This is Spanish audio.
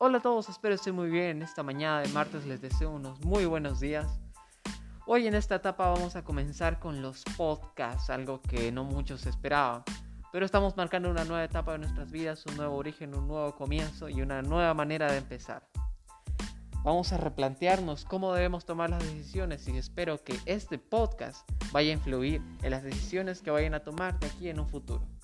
Hola a todos, espero estén muy bien. Esta mañana de martes les deseo unos muy buenos días. Hoy en esta etapa vamos a comenzar con los podcasts, algo que no muchos esperaban. Pero estamos marcando una nueva etapa de nuestras vidas, un nuevo origen, un nuevo comienzo y una nueva manera de empezar. Vamos a replantearnos cómo debemos tomar las decisiones y espero que este podcast vaya a influir en las decisiones que vayan a tomar de aquí en un futuro.